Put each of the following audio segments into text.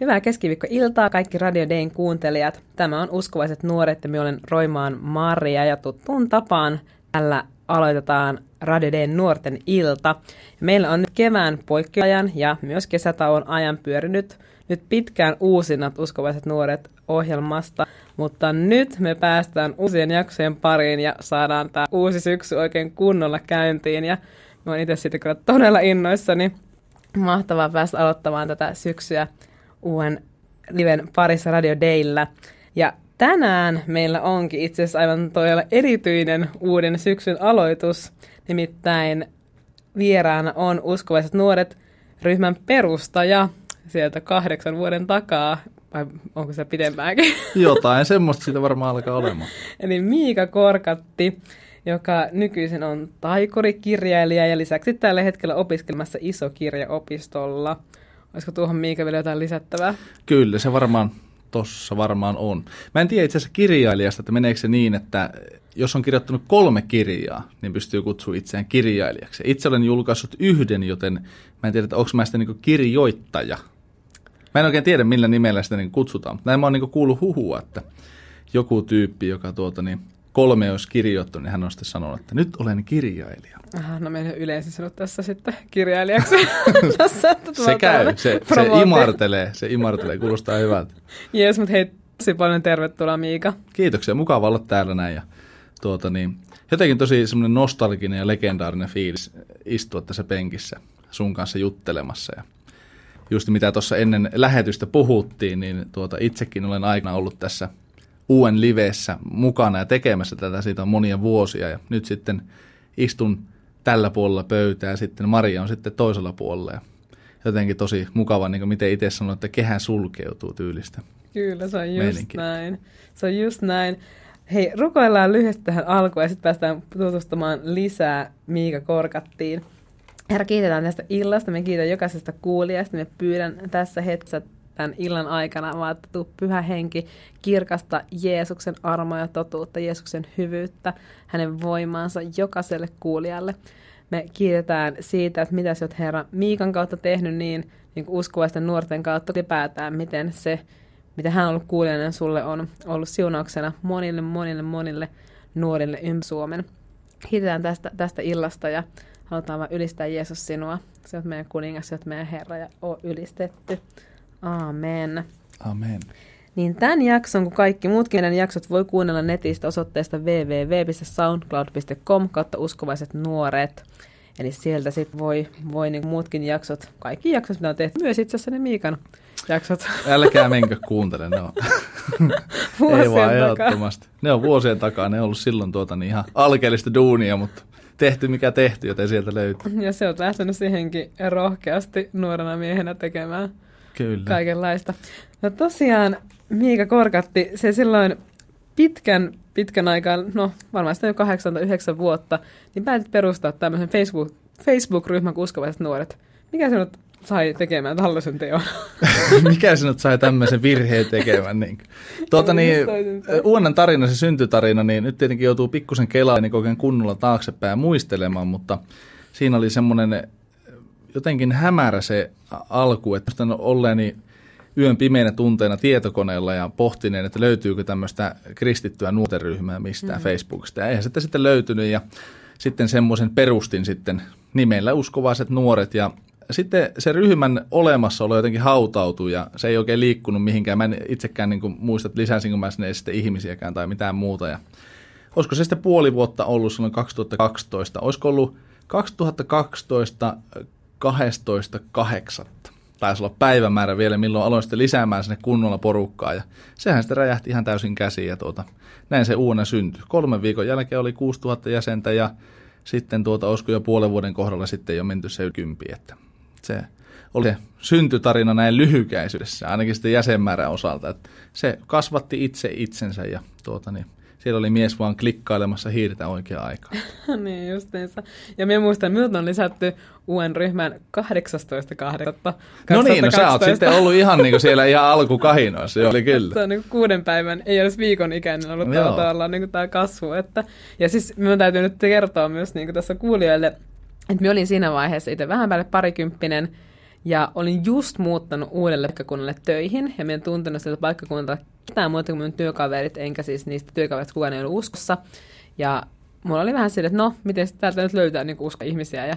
Hyvää keskiviikko-iltaa kaikki Radio Dayn kuuntelijat. Tämä on Uskovaiset nuoret ja minä olen Roimaan Maria ja tuttuun tapaan tällä aloitetaan Radio Dayn nuorten ilta. Meillä on nyt kevään poikkeusajan ja myös kesätauon ajan pyörinyt nyt pitkään uusinat Uskovaiset nuoret ohjelmasta, mutta nyt me päästään uusien jaksojen pariin ja saadaan tämä uusi syksy oikein kunnolla käyntiin ja mä oon itse siitä kyllä todella innoissani. Mahtavaa päästä aloittamaan tätä syksyä uuden liven parissa Radio Dayllä. Ja tänään meillä onkin itse asiassa aivan todella erityinen uuden syksyn aloitus. Nimittäin vieraana on Uskovaiset nuoret ryhmän perustaja sieltä kahdeksan vuoden takaa, vai onko se pidempäänkin? Jotain semmoista siitä varmaan alkaa olemaan. Eli Miika Korkatti, joka nykyisin on taikorikirjailija ja lisäksi tällä hetkellä opiskelemassa isokirjaopistolla. Olisiko tuohon Miika vielä jotain lisättävää? Kyllä, se varmaan tossa varmaan on. Mä en tiedä itse asiassa kirjailijasta, että meneekö se niin, että jos on kirjoittanut kolme kirjaa, niin pystyy kutsua itseään kirjailijaksi. Itse olen julkaissut yhden, joten mä en tiedä, että onko mä sitä niin kirjoittaja. Mä en oikein tiedä, millä nimellä sitä niin kutsutaan, näin mä oon niin kuullut huhua, että joku tyyppi, joka tuota, niin, kolme olisi kirjoittanut, niin hän on sitten sanonut, että nyt olen kirjailija. Aha, no meidän yleensä sinut tässä sitten kirjailijaksi. tässä, että se käy, se, se imartelee, se imartelee, kuulostaa hyvältä. Jees, mutta hei, tosi paljon tervetuloa Miika. Kiitoksia, mukava olla täällä näin. Ja, tuota, niin, jotenkin tosi semmoinen nostalginen ja legendaarinen fiilis istua tässä penkissä sun kanssa juttelemassa. Ja just mitä tuossa ennen lähetystä puhuttiin, niin tuota, itsekin olen aikana ollut tässä – uuden livessä mukana ja tekemässä tätä. Siitä on monia vuosia ja nyt sitten istun tällä puolella pöytää ja sitten Maria on sitten toisella puolella. Ja jotenkin tosi mukava, niin kuin miten itse sanoin, että kehä sulkeutuu tyylistä. Kyllä, se on just meininki. näin. Se on just näin. Hei, rukoillaan lyhyesti tähän alkuun ja sitten päästään tutustumaan lisää Miika Korkattiin. Herra, kiitetään tästä illasta. Me kiitän jokaisesta kuulijasta. Me pyydän tässä hetkessä tämän illan aikana, vaan että tuu pyhä henki kirkasta Jeesuksen armoa ja totuutta, Jeesuksen hyvyyttä, hänen voimaansa jokaiselle kuulijalle. Me kiitetään siitä, että mitä sä oot Herra Miikan kautta tehnyt niin, niin uskovaisten nuorten kautta ylipäätään, miten se, mitä hän on ollut kuulijana sulle on ollut siunauksena monille, monille, monille nuorille ympäri Suomen. Kiitetään tästä, tästä illasta ja halutaan vain ylistää Jeesus sinua. Se on meidän kuningas, se on meidän Herra ja on ylistetty. Amen. Amen. Niin tämän jakson, kun kaikki muutkin meidän jaksot voi kuunnella netistä osoitteesta www.soundcloud.com kautta uskovaiset nuoret. Eli sieltä sitten voi, voi niin muutkin jaksot, kaikki jaksot, mitä on tehty, myös itse asiassa ne Miikan jaksot. Älkää menkö kuuntele, ne on. Ei vaan ehdottomasti. Ne on vuosien takaa, ne on ollut silloin tuota niin ihan alkeellista duunia, mutta tehty mikä tehty, joten sieltä löytyy. Ja se on lähtenyt siihenkin rohkeasti nuorena miehenä tekemään. Kyllä. kaikenlaista. No tosiaan Miika Korkatti, se silloin pitkän, pitkän aikaa, no varmaan sitä jo 8 9 vuotta, niin päätit perustaa tämmöisen Facebook, Facebook-ryhmän kuskovaiset nuoret. Mikä sinut sai tekemään tällaisen teon? Mikä sinut sai tämmöisen virheen tekemään? Niin. Tuota, niin, uuden tarina, se syntytarina, niin nyt tietenkin joutuu pikkusen kelaa niin oikein kunnolla taaksepäin muistelemaan, mutta siinä oli semmoinen jotenkin hämärä se alku, että olleeni yön pimeinä tunteina tietokoneella ja pohtineen, että löytyykö tämmöistä kristittyä nuorten ryhmää mistään mm-hmm. Facebookista. Ja eihän sitä sitten löytynyt ja sitten semmoisen perustin sitten nimellä uskovaiset nuoret ja sitten se ryhmän olemassaolo jotenkin hautautui ja se ei oikein liikkunut mihinkään. Mä en itsekään niin kuin muista, että lisäsinkö mä sinne sitten ihmisiäkään tai mitään muuta. Ja olisiko se sitten puoli vuotta ollut silloin 2012? Olisiko ollut 2012 12.8. Taisi olla päivämäärä vielä, milloin aloin sitten lisäämään sinne kunnolla porukkaa. Ja sehän sitten räjähti ihan täysin käsiin ja tuota, näin se uuna syntyi. Kolmen viikon jälkeen oli 6000 jäsentä ja sitten tuota, olisiko jo puolen vuoden kohdalla sitten jo menty se kympi. Että se oli se syntytarina näin lyhykäisyydessä, ainakin sitten jäsenmäärän osalta. Että se kasvatti itse itsensä ja tuota, niin, siellä oli mies vaan klikkailemassa hiirtä oikea aikaan. niin justiinsa. Ja minä muistan, että minut on lisätty uuden ryhmän 18.8. No niin, no sä oot sitten ollut ihan niin kuin siellä ihan alkukahinoissa, joo, oli kyllä. Se on niin kuuden päivän, ei edes viikon ikäinen ollut no, tavallaan niin tämä kasvu. Että, ja siis minun täytyy nyt kertoa myös niin kuin tässä kuulijoille, että minä olin siinä vaiheessa itse vähän päälle parikymppinen, Ja olin just muuttanut uudelle paikkakunnalle töihin, ja minä en tuntenut sitä paikkakuntaa ketään muuta kuin minun työkaverit, enkä siis niistä työkaverit kukaan ei ollut uskossa. Ja mulla oli vähän sille, että no, miten täältä nyt löytää niin usko ihmisiä ja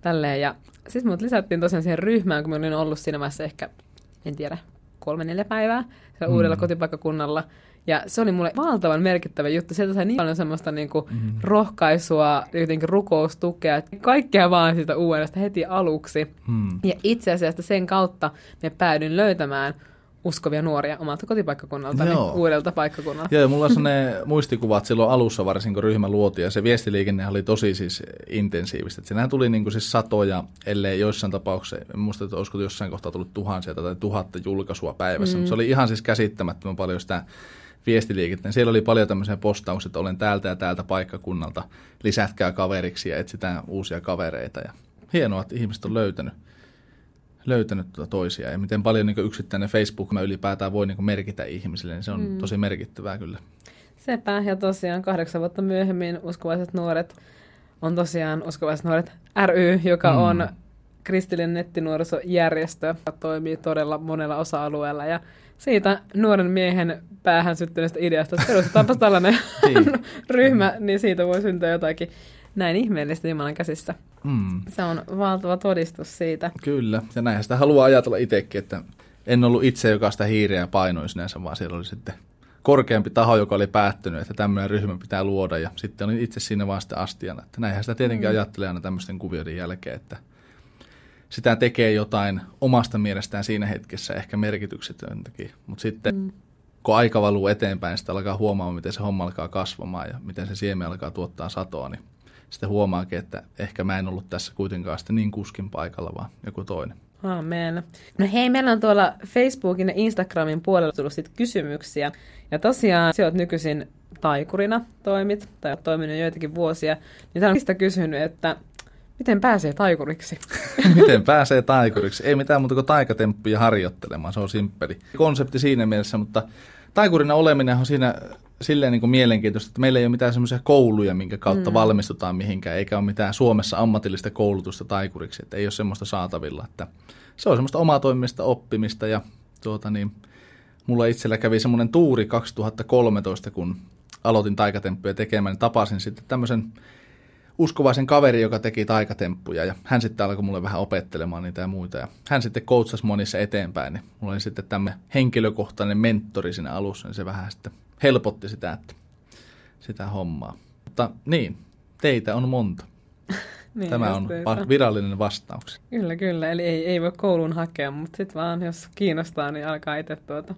tälleen. Ja siis mut lisättiin tosiaan siihen ryhmään, kun mä olin ollut siinä vaiheessa ehkä, en tiedä, kolme neljä päivää siellä mm. uudella kotipaikkakunnalla. Ja se oli mulle valtavan merkittävä juttu. Sieltä sai niin paljon semmoista niin kuin mm. rohkaisua, jotenkin rukoustukea, kaikkea vaan siitä uudesta heti aluksi. Mm. Ja itse asiassa sen kautta me päädyin löytämään uskovia nuoria omalta kotipaikkakunnalta, Joo. uudelta paikkakunnalta. Joo, mulla on ne muistikuvat silloin alussa varsin, kun ryhmä luotiin, ja se viestiliikenne oli tosi siis intensiivistä. Siinähän tuli niin kuin siis satoja, ellei joissain tapauksissa, en muista, että olisiko jossain kohtaa tullut tuhansia tai tuhatta julkaisua päivässä, mm. mutta se oli ihan siis käsittämättömän paljon sitä viestiliikettä. Siellä oli paljon tämmöisiä postauksia, että olen täältä ja täältä paikkakunnalta, lisätkää kaveriksi ja etsitään uusia kavereita. Ja hienoa, että ihmiset on löytänyt löytänyt tuota toisia ja miten paljon niin yksittäinen Facebook ylipäätään voi niin merkitä ihmisille, niin se on mm. tosi merkittävää kyllä. Sepä, ja tosiaan kahdeksan vuotta myöhemmin uskovaiset nuoret on tosiaan uskovaiset nuoret ry, joka mm. on kristillinen nettinuorisojärjestö, joka toimii todella monella osa-alueella ja siitä nuoren miehen päähän syttyneestä ideasta, että perustetaanpa tällainen niin. ryhmä, niin siitä voi syntyä jotakin näin ihmeellistä Jumalan käsissä. Mm. Se on valtava todistus siitä. Kyllä, ja näinhän sitä haluaa ajatella itsekin, että en ollut itse, joka sitä hiireä painoi sinänsä, vaan siellä oli sitten korkeampi taho, joka oli päättynyt, että tämmöinen ryhmä pitää luoda, ja sitten olin itse siinä vaan sitten astiana. Että näinhän sitä tietenkin mm. ajattelee aina tämmöisten kuvioiden jälkeen, että sitä tekee jotain omasta mielestään siinä hetkessä ehkä merkityksetöntäkin, mutta sitten mm. kun aika valuu eteenpäin, sitten alkaa huomaamaan, miten se homma alkaa kasvamaan ja miten se siemen alkaa tuottaa satoa, niin sitten huomaakin, että ehkä mä en ollut tässä kuitenkaan sitten niin kuskin paikalla, vaan joku toinen. Amen. No hei, meillä on tuolla Facebookin ja Instagramin puolella tullut sit kysymyksiä. Ja tosiaan, sä oot nykyisin taikurina toimit, tai oot toiminut joitakin vuosia, niin täällä on kysynyt, että miten pääsee taikuriksi? miten pääsee taikuriksi? Ei mitään muuta kuin taikatemppuja harjoittelemaan, se on simppeli. Konsepti siinä mielessä, mutta taikurina oleminen on siinä silleen niin kuin mielenkiintoista, että meillä ei ole mitään semmoisia kouluja, minkä kautta mm. valmistutaan mihinkään, eikä ole mitään Suomessa ammatillista koulutusta taikuriksi, että ei ole semmoista saatavilla. Että se on semmoista omatoimista oppimista ja tuota niin, mulla itsellä kävi semmoinen tuuri 2013, kun aloitin taikatemppuja tekemään, niin tapasin sitten tämmöisen uskovaisen kaveri, joka teki taikatemppuja ja hän sitten alkoi mulle vähän opettelemaan niitä ja muita. Ja hän sitten coachasi monissa eteenpäin, niin mulla oli sitten tämmöinen henkilökohtainen mentori siinä alussa, niin se vähän sitten helpotti sitä, että, sitä hommaa. Mutta niin, teitä on monta. niin, Tämä on va- virallinen vastaus. Kyllä, kyllä. Eli ei, ei voi kouluun hakea, mutta sitten vaan jos kiinnostaa, niin alkaa itse tuota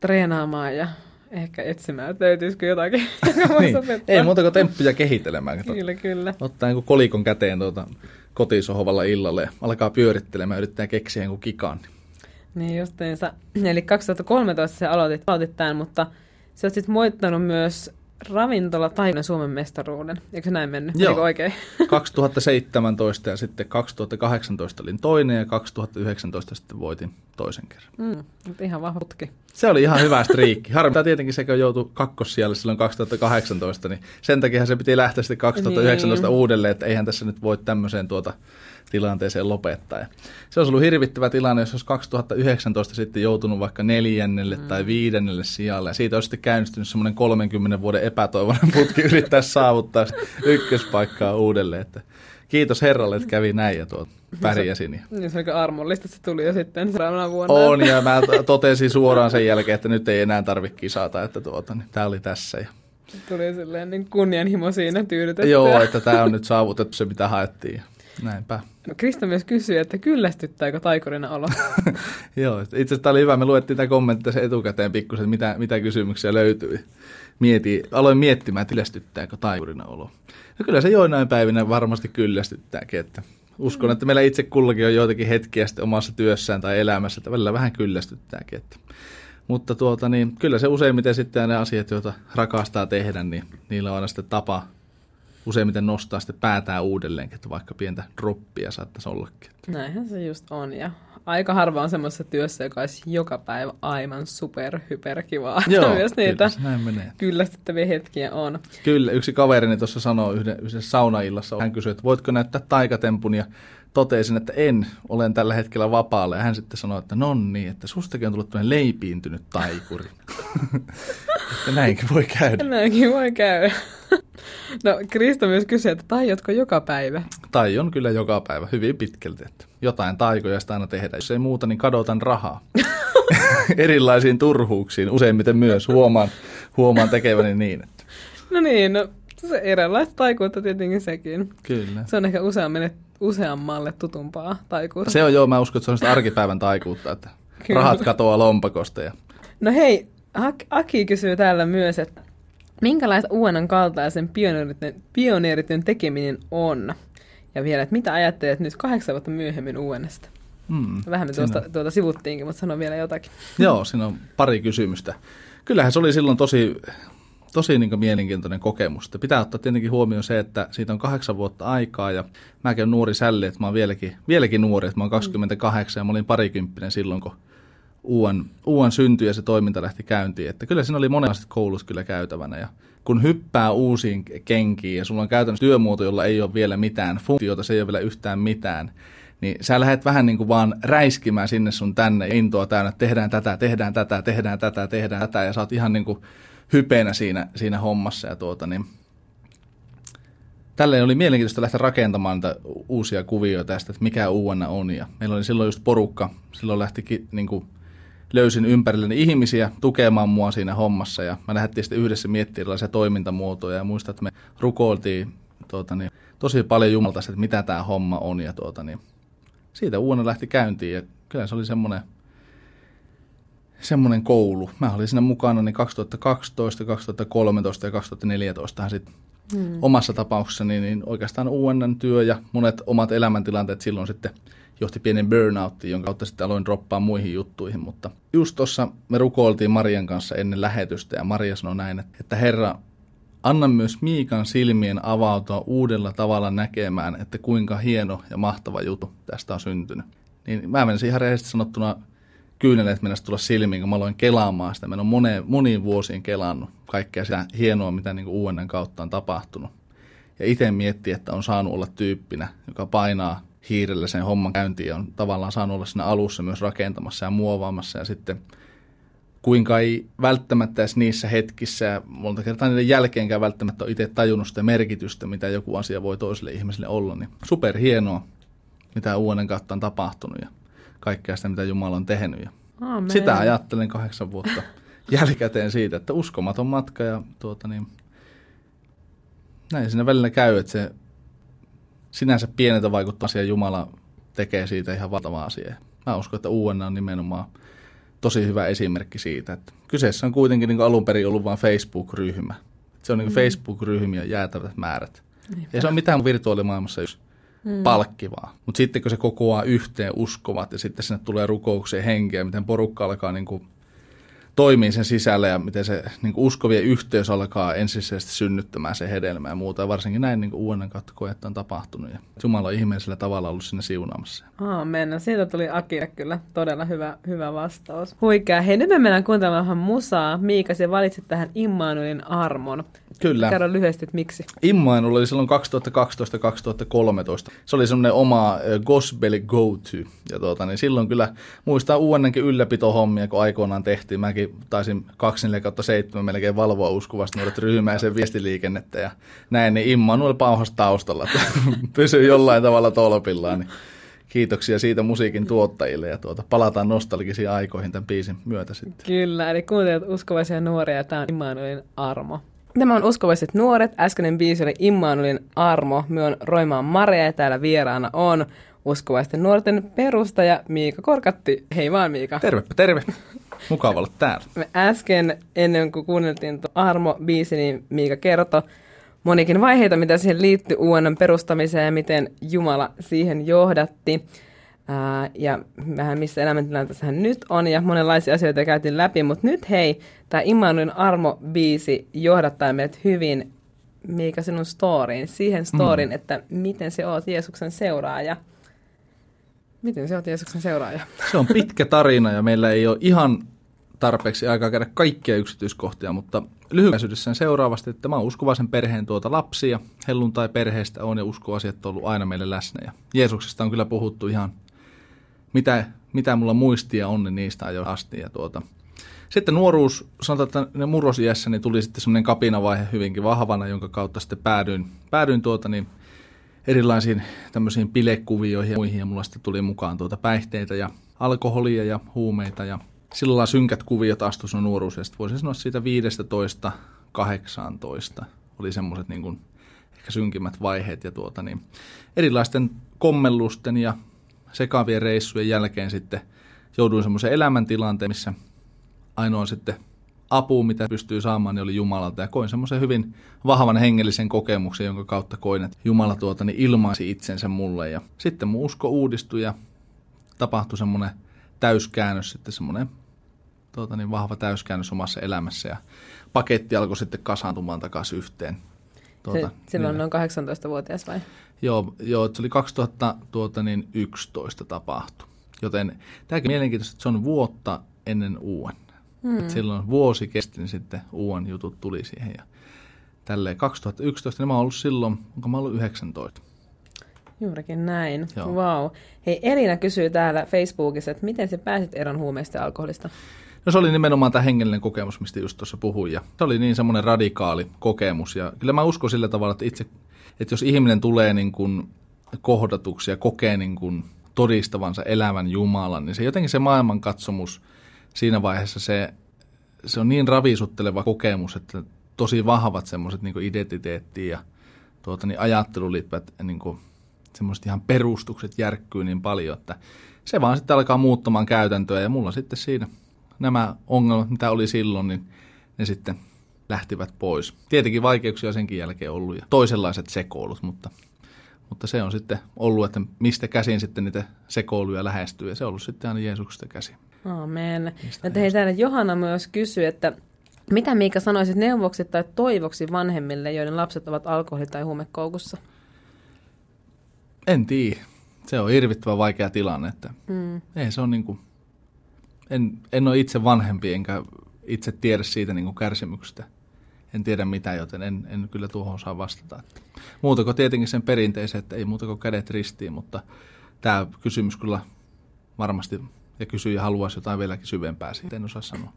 treenaamaan ja ehkä etsimään, että löytyisikö jotakin, niin. Ei muuta kuin temppuja kehittelemään. Kyllä, kyllä. Ottaa niin kolikon käteen tuota kotisohovalla illalle ja alkaa pyörittelemään ja yrittää keksiä jonkun kikan. Niin justiinsa. Eli 2013 se aloitit, aloitit tämän, mutta Sä oot sitten moittanut myös ravintola tai Suomen mestaruuden. Eikö näin mennyt? Joo. Eikö oikein? 2017 ja sitten 2018 olin toinen ja 2019 sitten voitin toisen kerran. Mm, ihan vahva putki. Se oli ihan hyvä striikki. Harmittaa tietenkin se, kun joutui kakkossijalle silloin 2018, niin sen takia se piti lähteä sitten 2019 niin. uudelleen, että eihän tässä nyt voi tämmöiseen tuota tilanteeseen lopettaa. Ja se olisi ollut hirvittävä tilanne, jos olisi 2019 sitten joutunut vaikka neljännelle mm. tai viidennelle sijalle. Ja siitä olisi sitten käynnistynyt semmoinen 30 vuoden epätoivoinen putki yrittää saavuttaa ykköspaikkaa uudelleen. Että kiitos herralle, että kävi näin ja tuot pärjäsin. Niin se aika armollista se tuli jo sitten seuraavana vuonna. On, ja mä totesin suoraan sen jälkeen, että nyt ei enää tarvitse kisata, että tuota, niin tämä oli tässä. Ja... Tuli silleen niin kunnianhimo siinä tyydytettyä. Joo, että tämä on nyt saavutettu se, mitä haettiin. Näinpä. No, Krista myös kysyi, että kyllästyttääkö taikurina olo? Joo, itse asiassa tämä oli hyvä. Me luettiin tämä kommentti se etukäteen pikkusen, mitä, mitä kysymyksiä löytyi. Mieti, aloin miettimään, että kyllästyttääkö taikurina olo. No kyllä se joinain päivinä varmasti kyllästyttääkin, että uskon, että meillä itse kullakin on joitakin hetkiä sitten omassa työssään tai elämässä, että välillä vähän kyllästyttääkin. Että. Mutta tuota, niin, kyllä se useimmiten sitten ne asiat, joita rakastaa tehdä, niin niillä on aina sitten tapa useimmiten nostaa sitten päätään uudelleen, että vaikka pientä droppia saattaisi ollakin. Näinhän se just on. Ja aika harva on semmoisessa työssä, joka olisi joka päivä aivan super hyperkivaa. Joo, Myös niitä kyllä, näin menee. kyllästyttäviä hetkiä on. Kyllä, yksi kaverini tuossa sanoi yhden, yhdessä saunaillassa, hän kysyi, että voitko näyttää taikatempun, ja totesin, että en, olen tällä hetkellä vapaalla. Ja hän sitten sanoi, että no niin, että sustakin on tullut tämmöinen leipiintynyt taikuri. näinkin voi käydä. Näinkin voi käydä. No, Krista myös kysyi, että taiotko joka päivä? Tai on kyllä joka päivä, hyvin pitkälti. Että jotain taikoja sitä aina tehdä. Jos ei muuta, niin kadotan rahaa. Erilaisiin turhuuksiin, useimmiten myös huomaan, huomaan tekeväni niin. Että. No niin, no se erilaista taikuutta tietenkin sekin. Kyllä. Se on ehkä useammalle, useammalle tutumpaa taikuutta. Se on joo, mä uskon, että se on sitä arkipäivän taikuutta, että Kyllä. rahat katoaa lompakosta. Ja... No hei, Aki kysyy täällä myös, että minkälaista UNN kaltaisen pioneerityön, pioneerityön tekeminen on? Ja vielä, että mitä ajattelet nyt kahdeksan vuotta myöhemmin UNsta? Hmm, Vähän me tuosta, on... tuota sivuttiinkin, mutta sano vielä jotakin. Joo, siinä on pari kysymystä. Kyllähän se oli silloin tosi, tosi niin mielenkiintoinen kokemus. Pitää ottaa tietenkin huomioon se, että siitä on kahdeksan vuotta aikaa ja mäkin olen nuori sälli, että mä oon vieläkin, vieläkin nuori, että mä oon 28 ja mä olin parikymppinen silloin, kun uuden, uuden syntyi ja se toiminta lähti käyntiin. Että kyllä siinä oli monenlaiset koulut kyllä käytävänä ja kun hyppää uusiin kenkiin ja sulla on käytännössä työmuoto, jolla ei ole vielä mitään funktiota, se ei ole vielä yhtään mitään, niin sä lähdet vähän niin kuin vaan räiskimään sinne sun tänne intoa täynnä, että tehdään tätä, tehdään tätä, tehdään tätä, tehdään tätä ja sä oot ihan niin kuin hypeenä siinä, siinä hommassa ja tuota niin, Tälleen oli mielenkiintoista lähteä rakentamaan niitä uusia kuvioita tästä, että mikä uudena on. Ja meillä oli silloin just porukka, silloin lähti niin kuin löysin ympärilleni ihmisiä tukemaan mua siinä hommassa ja mä lähdettiin sitten yhdessä miettimään erilaisia toimintamuotoja ja muistan, että me rukoiltiin tuota, niin, tosi paljon Jumalta, että mitä tämä homma on ja tuota, niin, siitä uudena lähti käyntiin ja kyllä se oli semmoinen semmoinen koulu. Mä olin siinä mukana niin 2012, 2013 ja 2014 sitten hmm. omassa tapauksessani niin oikeastaan UNN työ ja monet omat elämäntilanteet silloin sitten – johti pienen burnouttiin, jonka kautta sitten aloin droppaa muihin juttuihin. Mutta just tuossa me rukoiltiin Marian kanssa ennen lähetystä ja Maria sanoi näin, että Herra, anna myös Miikan silmien avautua uudella tavalla näkemään, että kuinka hieno ja mahtava juttu tästä on syntynyt. Niin mä menisin ihan rehellisesti sanottuna kyyneleet mennä tulla silmiin, kun mä aloin kelaamaan sitä. Mä olen moneen, moniin vuosiin kelannut kaikkea sitä hienoa, mitä niin UNN kautta on tapahtunut. Ja itse mietti, että on saanut olla tyyppinä, joka painaa hiirellä sen homman käyntiin ja on tavallaan saanut olla siinä alussa myös rakentamassa ja muovaamassa ja sitten kuinka ei välttämättä edes niissä hetkissä ja monta kertaa niiden jälkeenkään välttämättä ole itse tajunnut sitä merkitystä, mitä joku asia voi toiselle ihmiselle olla, niin superhienoa, mitä uuden kautta on tapahtunut ja kaikkea sitä, mitä Jumala on tehnyt. Ja Amen. sitä ajattelen kahdeksan vuotta jälkikäteen siitä, että uskomaton matka ja tuota niin, näin siinä välillä käy, että se sinänsä pieneltä vaikuttaa asia Jumala tekee siitä ihan valtavaa asiaa. Mä uskon, että UN on nimenomaan tosi hyvä esimerkki siitä, että kyseessä on kuitenkin niin alun perin ollut vain Facebook-ryhmä. Se on niin mm. Facebook-ryhmiä jäätävät määrät. Niinpä. Ei se ole mitään virtuaalimaailmassa just mm. palkkivaa. Mutta sitten kun se kokoaa yhteen uskovat ja sitten sinne tulee rukoukseen henkeä, miten porukka alkaa niin kuin toimii sen sisällä ja miten se niin uskovien yhteys alkaa ensisijaisesti synnyttämään se hedelmää ja muuta. Ja varsinkin näin niin uuden kautta koetta on tapahtunut ja Jumala on ihmeellisellä tavalla ollut sinne siunaamassa. Aamen. No siitä tuli Akille kyllä todella hyvä, hyvä vastaus. Huikea. Hei, nyt me mennään kuuntelemaan vähän musaa. Miika, se valitsit tähän Immanuelin armon. Kyllä. Kerro lyhyesti, että miksi. Immanuel oli silloin 2012-2013. Se oli semmoinen oma gospel go-to. Ja tuota, niin silloin kyllä muistaa uudennenkin ylläpitohommia, kun aikoinaan tehtiin. Mäkin taisin 24 melkein valvoa uskuvasti nuoret ryhmää sen viestiliikennettä ja näin, niin Immanuel pauhas taustalla, että pysyy jollain tavalla tolpillaan. Niin kiitoksia siitä musiikin tuottajille ja tuota, palataan nostalgisiin aikoihin tämän biisin myötä sitten. Kyllä, eli kuuntelet uskovaisia nuoria ja tämä on Immanuelin armo. Tämä on Uskovaiset nuoret. Äskeinen biisi oli Immanuelin armo. Me on Roimaan Maria ja täällä vieraana on uskovaisten nuorten perustaja Miika Korkatti. Hei vaan Miika. Tervepä, terve. Mukava olla täällä. Me äsken, ennen kuin kuunneltiin Armo-biisi, niin Miika kertoi monikin vaiheita, mitä siihen liittyy UNN perustamiseen ja miten Jumala siihen johdatti. Ää, ja vähän missä elämäntilanteessa hän nyt on ja monenlaisia asioita käytiin läpi, mutta nyt hei, tämä Immanuelin armo-biisi johdattaa meidät hyvin, mikä sinun storyin, siihen storyin, mm. että miten se oot Jeesuksen seuraaja. Miten se on Jeesuksen seuraaja? Se on pitkä tarina ja meillä ei ole ihan tarpeeksi aikaa käydä kaikkia yksityiskohtia, mutta lyhykäisyydessään seuraavasti, että mä oon uskovaisen perheen tuota lapsia, helluntai perheestä on ja uskoasiat on ollut aina meille läsnä. Ja Jeesuksesta on kyllä puhuttu ihan, mitä, mitä mulla muistia on, niin niistä jo asti. Ja tuota. Sitten nuoruus, sanotaan, että murrosiässä, niin tuli sitten semmoinen kapinavaihe hyvinkin vahvana, jonka kautta sitten päädyin, päädyin tuota, niin erilaisiin tämmöisiin pilekuvioihin ja muihin, ja mulla sitten tuli mukaan tuota päihteitä ja alkoholia ja huumeita ja sillä lailla synkät kuviot astui sun nuoruus, ja voisin sanoa siitä 15 18 oli semmoiset niin kuin ehkä synkimmät vaiheet, ja tuota, niin erilaisten kommellusten ja sekavien reissujen jälkeen sitten jouduin semmoiseen elämäntilanteen, missä ainoa sitten apu, mitä pystyy saamaan, niin oli Jumalalta. Ja koin semmoisen hyvin vahvan hengellisen kokemuksen, jonka kautta koin, että Jumala tuota, niin ilmaisi itsensä mulle. Ja sitten mun usko uudistui ja tapahtui semmoinen täyskäännös, sitten semmoinen tuota, niin vahva täyskäännös omassa elämässä. Ja paketti alkoi sitten kasaantumaan takaisin yhteen. Tuota, se, silloin niin, noin 18-vuotias vai? Joo, joo, se oli 2011 tuota, niin tapahtui. Joten tämäkin mielenkiintoista, että se on vuotta ennen uuden. Hmm. silloin vuosi kesti, niin sitten uuden jutut tuli siihen. Ja tälleen 2011, niin mä oon ollut silloin, onko mä ollut 19. Juurikin näin. Joo. Wow. Hei, Elina kysyy täällä Facebookissa, että miten sä pääsit eron huumeista ja alkoholista? No se oli nimenomaan tämä hengellinen kokemus, mistä just tuossa puhuin. Ja se oli niin semmoinen radikaali kokemus. Ja kyllä mä uskon sillä tavalla, että itse, että jos ihminen tulee niin kuin kohdatuksi ja kokee niin kuin todistavansa elävän Jumalan, niin se jotenkin se maailmankatsomus – siinä vaiheessa se, se on niin ravisutteleva kokemus, että tosi vahvat semmoiset niin identiteettiin ja tuota, niin ajatteluun liittyvät niin semmoiset ihan perustukset järkkyy niin paljon, että se vaan sitten alkaa muuttamaan käytäntöä ja mulla sitten siinä nämä ongelmat, mitä oli silloin, niin ne sitten lähtivät pois. Tietenkin vaikeuksia senkin jälkeen ollut ja toisenlaiset sekoilut, mutta, mutta se on sitten ollut, että mistä käsin sitten niitä sekoiluja lähestyy ja se on ollut sitten aina Jeesuksesta käsin. Aamen. Ja hei, täällä Johanna myös kysyy, että mitä Miika sanoisit neuvoksi tai toivoksi vanhemmille, joiden lapset ovat alkoholi- tai huumekoukussa? En tiedä. Se on hirvittävän vaikea tilanne. Että mm. ei, se on niin kuin, en, en ole itse vanhempi enkä itse tiedä siitä niin kuin kärsimyksestä. En tiedä mitä, joten en, en kyllä tuohon saa vastata. Muuta kuin tietenkin sen perinteisen, että ei muuta kuin kädet ristiin, mutta tämä kysymys kyllä varmasti ja kysyy ja haluaisi jotain vieläkin syvempää siitä, en osaa sanoa.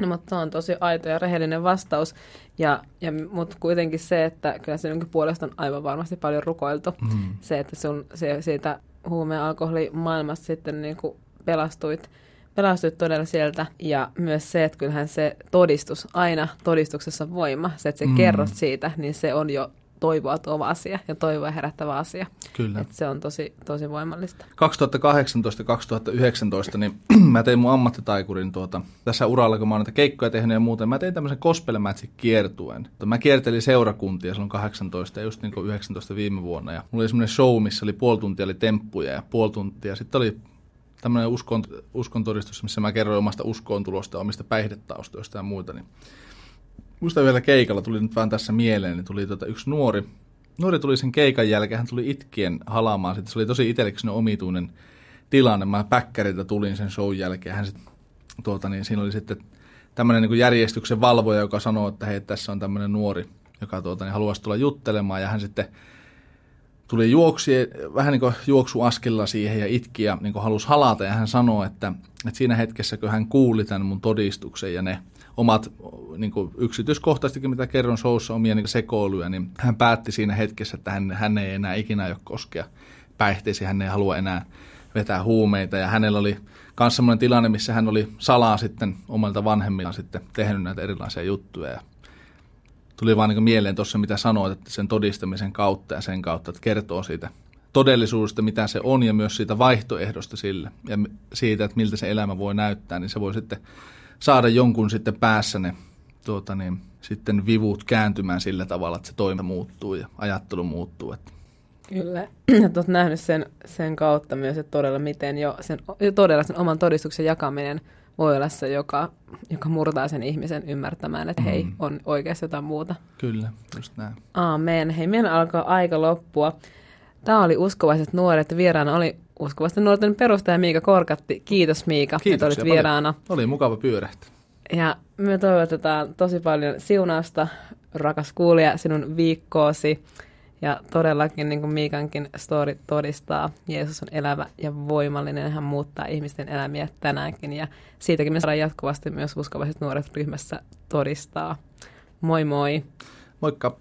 No, mutta se on tosi aito ja rehellinen vastaus, ja, ja, mutta kuitenkin se, että kyllä se puolesta on aivan varmasti paljon rukoiltu. Mm. Se, että sun se, siitä huume- ja alkoholimaailmasta sitten niin kuin pelastuit, pelastuit todella sieltä. Ja myös se, että kyllähän se todistus, aina todistuksessa voima, se, että sä mm. kerrot siitä, niin se on jo toivoa tuova asia ja toivoa herättävä asia. Kyllä. Et se on tosi, tosi voimallista. 2018-2019 niin mä tein mun ammattitaikurin tuota, tässä uralla, kun mä oon näitä keikkoja tehnyt ja muuten. Mä tein tämmöisen gospel kiertuen. Mä kiertelin seurakuntia silloin 18 ja just niin kuin 19 viime vuonna. Ja mulla oli semmoinen show, missä oli puoli tuntia oli temppuja ja puoli tuntia. Sitten oli tämmöinen uskon, uskon todistus, missä mä kerroin omasta uskoon tulosta, omista päihdetaustoista ja muita. Niin muista vielä keikalla tuli nyt vaan tässä mieleen, niin tuli tota yksi nuori, nuori tuli sen keikan jälkeen, hän tuli itkien halaamaan, sitten se oli tosi itsellekin omituinen tilanne, mä päkkäriltä tulin sen show jälkeen, hän sit, tuota, niin siinä oli sitten tämmöinen niin järjestyksen valvoja, joka sanoi, että hei, tässä on tämmöinen nuori, joka tuota, niin haluaisi tulla juttelemaan, ja hän sitten tuli juoksi, vähän niin kuin juoksuaskella siihen ja itki ja niin halusi halata, ja hän sanoi, että, että siinä hetkessä, kun hän kuuli tämän mun todistuksen ja ne omat niin kuin yksityiskohtaistikin, mitä kerron showssa, omia niin sekoiluja, niin hän päätti siinä hetkessä, että hän, hän ei enää ikinä aio koskea päihteisiin, hän ei halua enää vetää huumeita. Ja hänellä oli myös sellainen tilanne, missä hän oli salaa sitten omalta vanhemmillaan sitten tehnyt näitä erilaisia juttuja. Ja tuli vaan niin mieleen tuossa, mitä sanoit, että sen todistamisen kautta ja sen kautta, että kertoo siitä todellisuudesta, mitä se on ja myös siitä vaihtoehdosta sille ja siitä, että miltä se elämä voi näyttää, niin se voi sitten saada jonkun sitten päässä ne tuota niin, sitten vivut kääntymään sillä tavalla, että se toime muuttuu ja ajattelu muuttuu. Että. Kyllä, ja olet nähnyt sen, sen kautta myös, että todella miten jo sen, todella sen oman todistuksen jakaminen voi olla se, joka, joka murtaa sen ihmisen ymmärtämään, että hei, mm. on oikeasti jotain muuta. Kyllä, just näin. Aamen. Hei, meillä alkaa aika loppua. Tämä oli Uskovaiset nuoret. Vieraana oli uskovasti nuorten perustaja Miika Korkatti. Kiitos Miika, että olit vieraana. Paljon. Oli mukava pyörähtä. Ja me toivotetaan tosi paljon siunausta, rakas kuulija, sinun viikkoosi. Ja todellakin, niin kuin Miikankin story todistaa, Jeesus on elävä ja voimallinen. Hän muuttaa ihmisten elämiä tänäänkin. Ja siitäkin me saadaan jatkuvasti myös uskovaiset nuoret ryhmässä todistaa. Moi moi! Moikka!